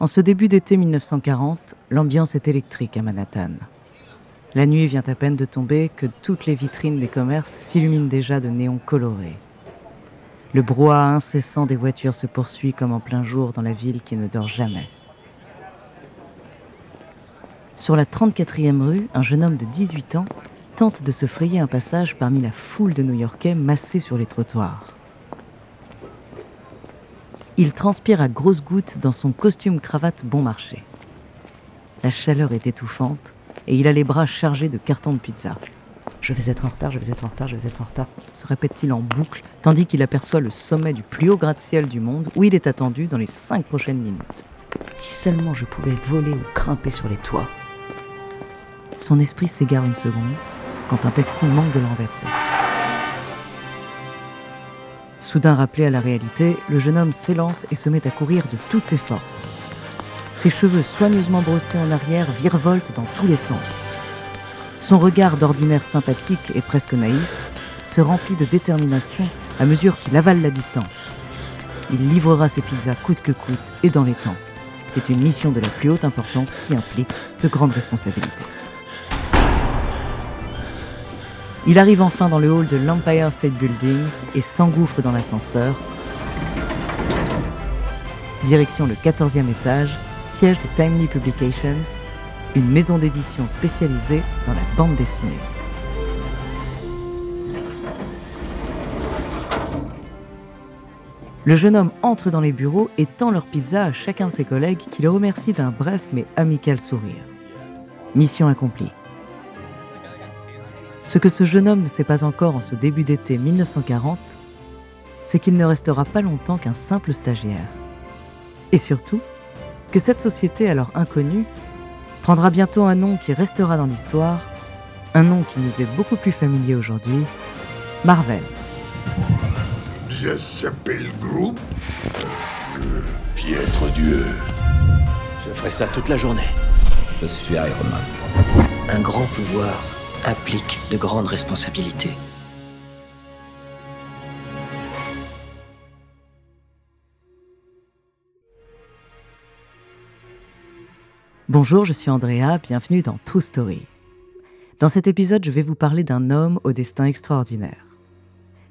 En ce début d'été 1940, l'ambiance est électrique à Manhattan. La nuit vient à peine de tomber que toutes les vitrines des commerces s'illuminent déjà de néons colorés. Le brouhaha incessant des voitures se poursuit comme en plein jour dans la ville qui ne dort jamais. Sur la 34e rue, un jeune homme de 18 ans tente de se frayer un passage parmi la foule de New-Yorkais massés sur les trottoirs. Il transpire à grosses gouttes dans son costume cravate bon marché. La chaleur est étouffante et il a les bras chargés de cartons de pizza. Je vais être en retard, je vais être en retard, je vais être en retard, se répète-t-il en boucle, tandis qu'il aperçoit le sommet du plus haut gratte-ciel du monde où il est attendu dans les cinq prochaines minutes. Si seulement je pouvais voler ou grimper sur les toits. Son esprit s'égare une seconde quand un taxi manque de l'enverser. Soudain rappelé à la réalité, le jeune homme s'élance et se met à courir de toutes ses forces. Ses cheveux soigneusement brossés en arrière virevoltent dans tous les sens. Son regard d'ordinaire sympathique et presque naïf se remplit de détermination à mesure qu'il avale la distance. Il livrera ses pizzas coûte que coûte et dans les temps. C'est une mission de la plus haute importance qui implique de grandes responsabilités. Il arrive enfin dans le hall de l'Empire State Building et s'engouffre dans l'ascenseur. Direction le 14e étage, siège de Timely Publications, une maison d'édition spécialisée dans la bande dessinée. Le jeune homme entre dans les bureaux et tend leur pizza à chacun de ses collègues qui le remercie d'un bref mais amical sourire. Mission accomplie. Ce que ce jeune homme ne sait pas encore en ce début d'été 1940, c'est qu'il ne restera pas longtemps qu'un simple stagiaire. Et surtout, que cette société alors inconnue prendra bientôt un nom qui restera dans l'histoire, un nom qui nous est beaucoup plus familier aujourd'hui, Marvel. Je s'appelle Groot. Piètre Dieu. Je ferai ça toute la journée. Je suis Iron Man. Un grand pouvoir implique de grandes responsabilités. Bonjour, je suis Andrea, bienvenue dans True Story. Dans cet épisode, je vais vous parler d'un homme au destin extraordinaire.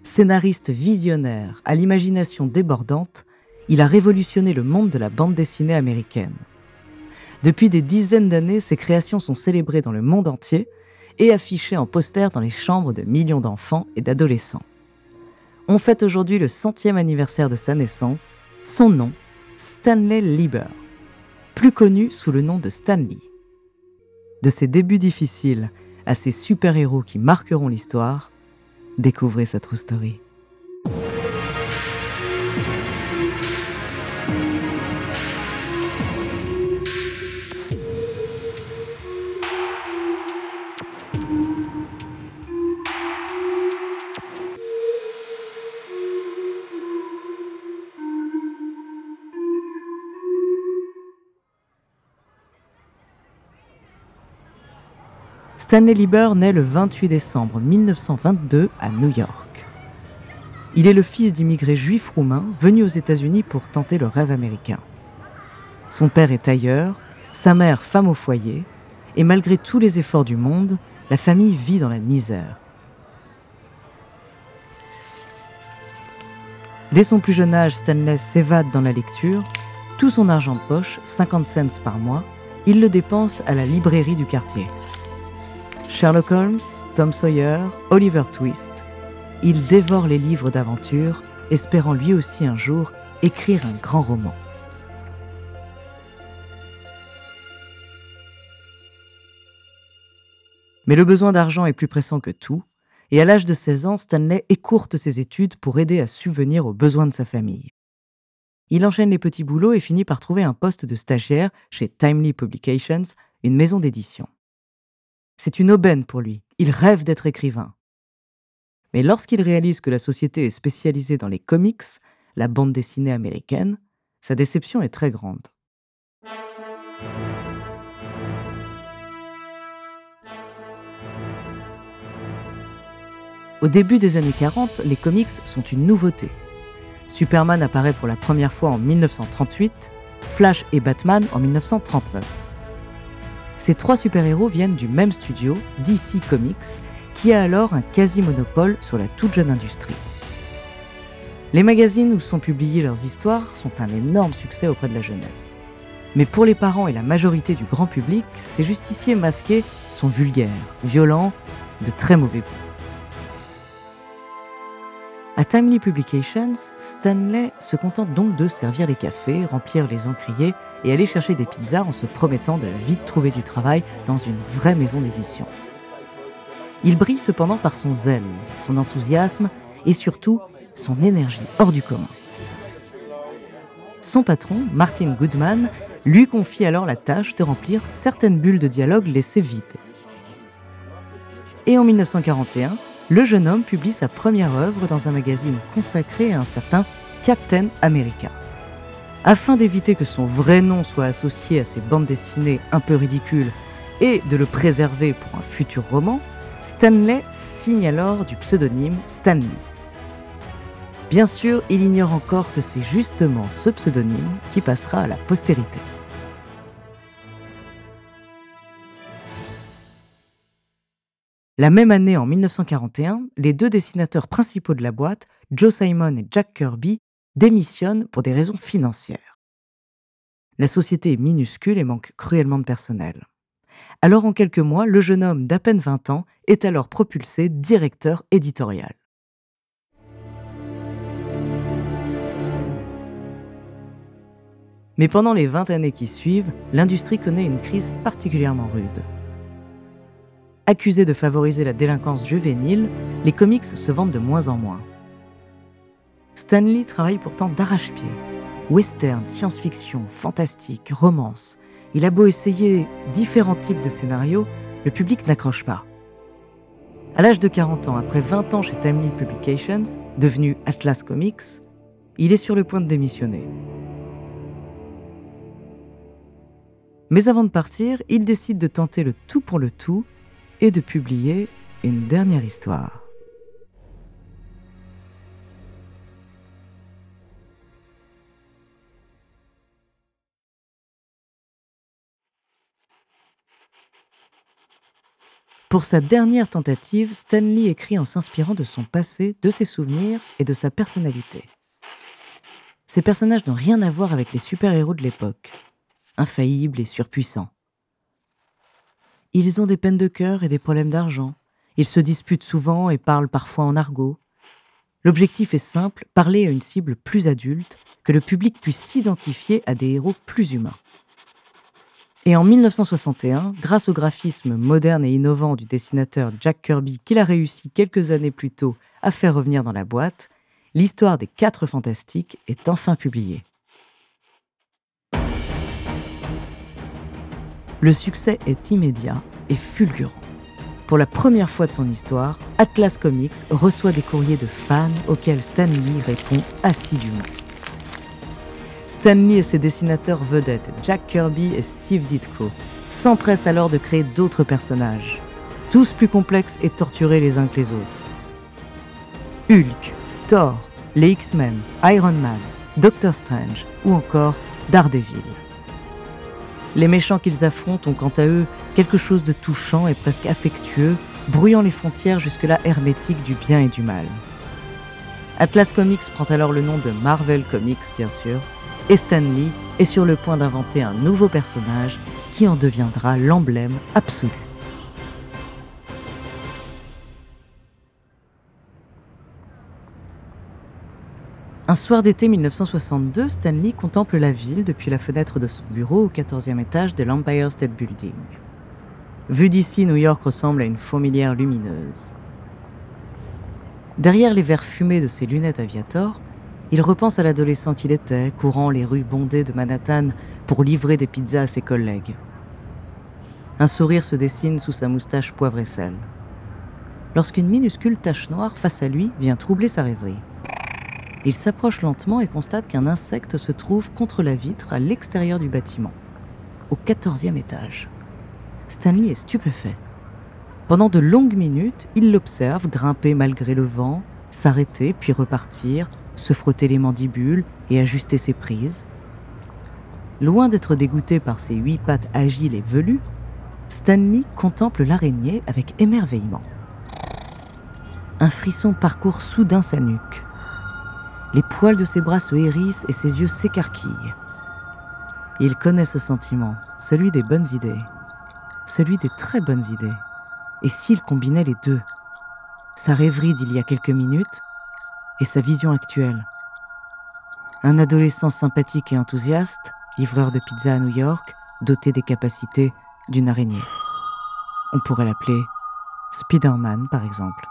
Scénariste visionnaire, à l'imagination débordante, il a révolutionné le monde de la bande dessinée américaine. Depuis des dizaines d'années, ses créations sont célébrées dans le monde entier et affichées en poster dans les chambres de millions d'enfants et d'adolescents. On fête aujourd'hui le centième anniversaire de sa naissance. Son nom, Stanley Lieber, plus connu sous le nom de Stanley. De ses débuts difficiles à ses super-héros qui marqueront l'histoire, découvrez sa true story. Stanley Lieber naît le 28 décembre 1922 à New York. Il est le fils d'immigrés juifs roumains venus aux États-Unis pour tenter le rêve américain. Son père est tailleur, sa mère femme au foyer, et malgré tous les efforts du monde, la famille vit dans la misère. Dès son plus jeune âge, Stanley s'évade dans la lecture. Tout son argent de poche, 50 cents par mois, il le dépense à la librairie du quartier. Sherlock Holmes, Tom Sawyer, Oliver Twist. Il dévore les livres d'aventure, espérant lui aussi un jour écrire un grand roman. Mais le besoin d'argent est plus pressant que tout, et à l'âge de 16 ans, Stanley écourte ses études pour aider à subvenir aux besoins de sa famille. Il enchaîne les petits boulots et finit par trouver un poste de stagiaire chez Timely Publications, une maison d'édition. C'est une aubaine pour lui, il rêve d'être écrivain. Mais lorsqu'il réalise que la société est spécialisée dans les comics, la bande dessinée américaine, sa déception est très grande. Au début des années 40, les comics sont une nouveauté. Superman apparaît pour la première fois en 1938, Flash et Batman en 1939. Ces trois super-héros viennent du même studio, DC Comics, qui a alors un quasi-monopole sur la toute jeune industrie. Les magazines où sont publiées leurs histoires sont un énorme succès auprès de la jeunesse. Mais pour les parents et la majorité du grand public, ces justiciers masqués sont vulgaires, violents, de très mauvais goût. À Timely Publications, Stanley se contente donc de servir les cafés, remplir les encriers et aller chercher des pizzas en se promettant de vite trouver du travail dans une vraie maison d'édition. Il brille cependant par son zèle, son enthousiasme et surtout son énergie hors du commun. Son patron, Martin Goodman, lui confie alors la tâche de remplir certaines bulles de dialogue laissées vides. Et en 1941, le jeune homme publie sa première œuvre dans un magazine consacré à un certain Captain America. Afin d'éviter que son vrai nom soit associé à ces bandes dessinées un peu ridicules et de le préserver pour un futur roman, Stanley signe alors du pseudonyme Stanley. Bien sûr, il ignore encore que c'est justement ce pseudonyme qui passera à la postérité. La même année, en 1941, les deux dessinateurs principaux de la boîte, Joe Simon et Jack Kirby, démissionnent pour des raisons financières. La société est minuscule et manque cruellement de personnel. Alors en quelques mois, le jeune homme d'à peine 20 ans est alors propulsé directeur éditorial. Mais pendant les 20 années qui suivent, l'industrie connaît une crise particulièrement rude. Accusés de favoriser la délinquance juvénile, les comics se vendent de moins en moins. Stanley travaille pourtant d'arrache-pied. Western, science-fiction, fantastique, romance. Il a beau essayer différents types de scénarios, le public n'accroche pas. À l'âge de 40 ans, après 20 ans chez Timely Publications, devenu Atlas Comics, il est sur le point de démissionner. Mais avant de partir, il décide de tenter le tout pour le tout et de publier une dernière histoire. Pour sa dernière tentative, Stanley écrit en s'inspirant de son passé, de ses souvenirs et de sa personnalité. Ces personnages n'ont rien à voir avec les super-héros de l'époque, infaillibles et surpuissants. Ils ont des peines de cœur et des problèmes d'argent. Ils se disputent souvent et parlent parfois en argot. L'objectif est simple, parler à une cible plus adulte, que le public puisse s'identifier à des héros plus humains. Et en 1961, grâce au graphisme moderne et innovant du dessinateur Jack Kirby qu'il a réussi quelques années plus tôt à faire revenir dans la boîte, l'histoire des quatre fantastiques est enfin publiée. Le succès est immédiat et fulgurant. Pour la première fois de son histoire, Atlas Comics reçoit des courriers de fans auxquels Stanley répond assidûment. Stanley et ses dessinateurs vedettes, Jack Kirby et Steve Ditko, s'empressent alors de créer d'autres personnages, tous plus complexes et torturés les uns que les autres. Hulk, Thor, les X-Men, Iron Man, Doctor Strange ou encore Daredevil. Les méchants qu'ils affrontent ont quant à eux quelque chose de touchant et presque affectueux, brouillant les frontières jusque-là hermétiques du bien et du mal. Atlas Comics prend alors le nom de Marvel Comics, bien sûr, et Stan Lee est sur le point d'inventer un nouveau personnage qui en deviendra l'emblème absolu. Un soir d'été 1962, Stanley contemple la ville depuis la fenêtre de son bureau au 14e étage de l'Empire State Building. Vu d'ici, New York ressemble à une fourmilière lumineuse. Derrière les verres fumés de ses lunettes aviator, il repense à l'adolescent qu'il était, courant les rues bondées de Manhattan pour livrer des pizzas à ses collègues. Un sourire se dessine sous sa moustache poivre et sel. Lorsqu'une minuscule tache noire face à lui vient troubler sa rêverie. Il s'approche lentement et constate qu'un insecte se trouve contre la vitre à l'extérieur du bâtiment, au quatorzième étage. Stanley est stupéfait. Pendant de longues minutes, il l'observe grimper malgré le vent, s'arrêter puis repartir, se frotter les mandibules et ajuster ses prises. Loin d'être dégoûté par ses huit pattes agiles et velues, Stanley contemple l'araignée avec émerveillement. Un frisson parcourt soudain sa nuque. Les poils de ses bras se hérissent et ses yeux s'écarquillent. Il connaît ce sentiment, celui des bonnes idées, celui des très bonnes idées. Et s'il combinait les deux Sa rêverie d'il y a quelques minutes et sa vision actuelle. Un adolescent sympathique et enthousiaste, livreur de pizza à New York, doté des capacités d'une araignée. On pourrait l'appeler Spider-Man, par exemple.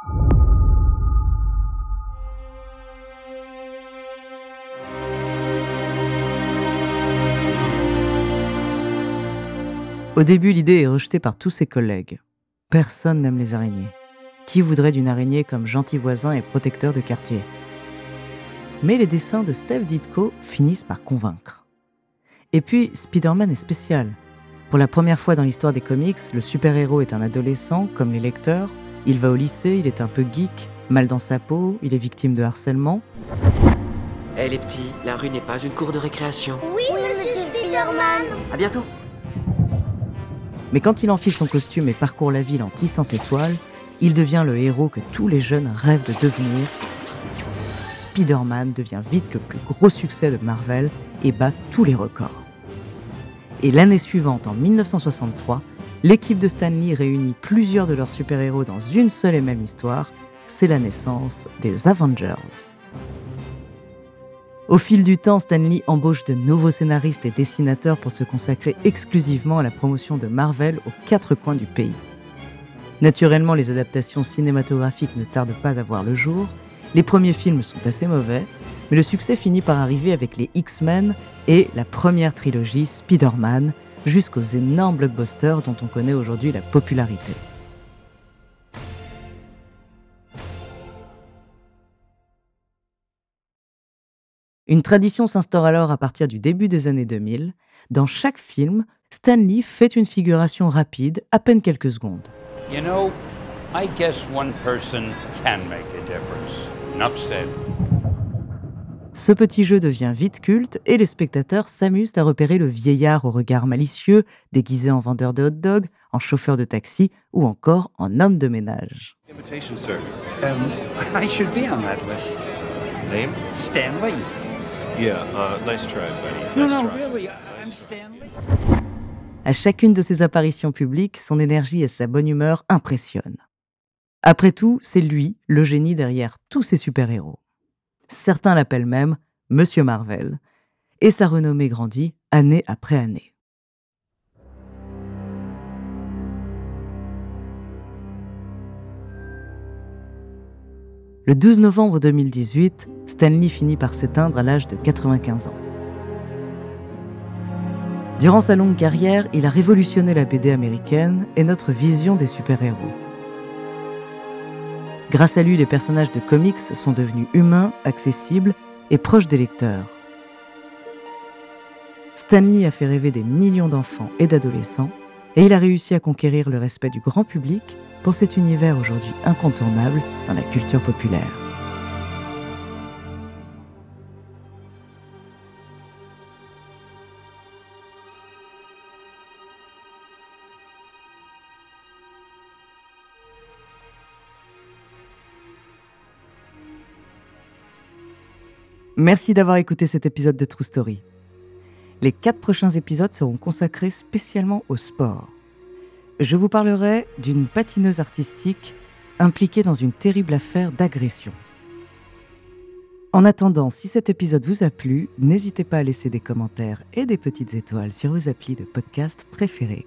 Au début, l'idée est rejetée par tous ses collègues. Personne n'aime les araignées. Qui voudrait d'une araignée comme gentil voisin et protecteur de quartier? Mais les dessins de Steve Ditko finissent par convaincre. Et puis, Spider-Man est spécial. Pour la première fois dans l'histoire des comics, le super-héros est un adolescent, comme les lecteurs. Il va au lycée, il est un peu geek, mal dans sa peau, il est victime de harcèlement. Hé les petits, la rue n'est pas une cour de récréation. Oui, monsieur Spider-Man À bientôt Mais quand il enfile son costume et parcourt la ville en tissant ses toiles, il devient le héros que tous les jeunes rêvent de devenir. Spider-Man devient vite le plus gros succès de Marvel et bat tous les records. Et l'année suivante, en 1963, l'équipe de Stanley réunit plusieurs de leurs super-héros dans une seule et même histoire. C'est la naissance des Avengers. Au fil du temps, Stanley embauche de nouveaux scénaristes et dessinateurs pour se consacrer exclusivement à la promotion de Marvel aux quatre coins du pays. Naturellement, les adaptations cinématographiques ne tardent pas à voir le jour. Les premiers films sont assez mauvais, mais le succès finit par arriver avec les X-Men et la première trilogie Spider-Man, jusqu'aux énormes blockbusters dont on connaît aujourd'hui la popularité. Une tradition s'instaure alors à partir du début des années 2000. Dans chaque film, Stanley fait une figuration rapide, à peine quelques secondes. You know, I guess one person can make a difference. Enough said. Ce petit jeu devient vite culte et les spectateurs s'amusent à repérer le vieillard au regard malicieux, déguisé en vendeur de hot-dog, en chauffeur de taxi ou encore en homme de ménage. Invitation, sir. Um, I should be on that list. Name? Stanley. À chacune de ses apparitions publiques, son énergie et sa bonne humeur impressionnent. Après tout, c'est lui, le génie derrière tous ces super-héros. Certains l'appellent même Monsieur Marvel, et sa renommée grandit année après année. Le 12 novembre 2018, Stanley finit par s'éteindre à l'âge de 95 ans. Durant sa longue carrière, il a révolutionné la BD américaine et notre vision des super-héros. Grâce à lui, les personnages de comics sont devenus humains, accessibles et proches des lecteurs. Stanley a fait rêver des millions d'enfants et d'adolescents, et il a réussi à conquérir le respect du grand public pour cet univers aujourd'hui incontournable dans la culture populaire. Merci d'avoir écouté cet épisode de True Story. Les quatre prochains épisodes seront consacrés spécialement au sport. Je vous parlerai d'une patineuse artistique impliquée dans une terrible affaire d'agression. En attendant, si cet épisode vous a plu, n'hésitez pas à laisser des commentaires et des petites étoiles sur vos applis de podcast préférés.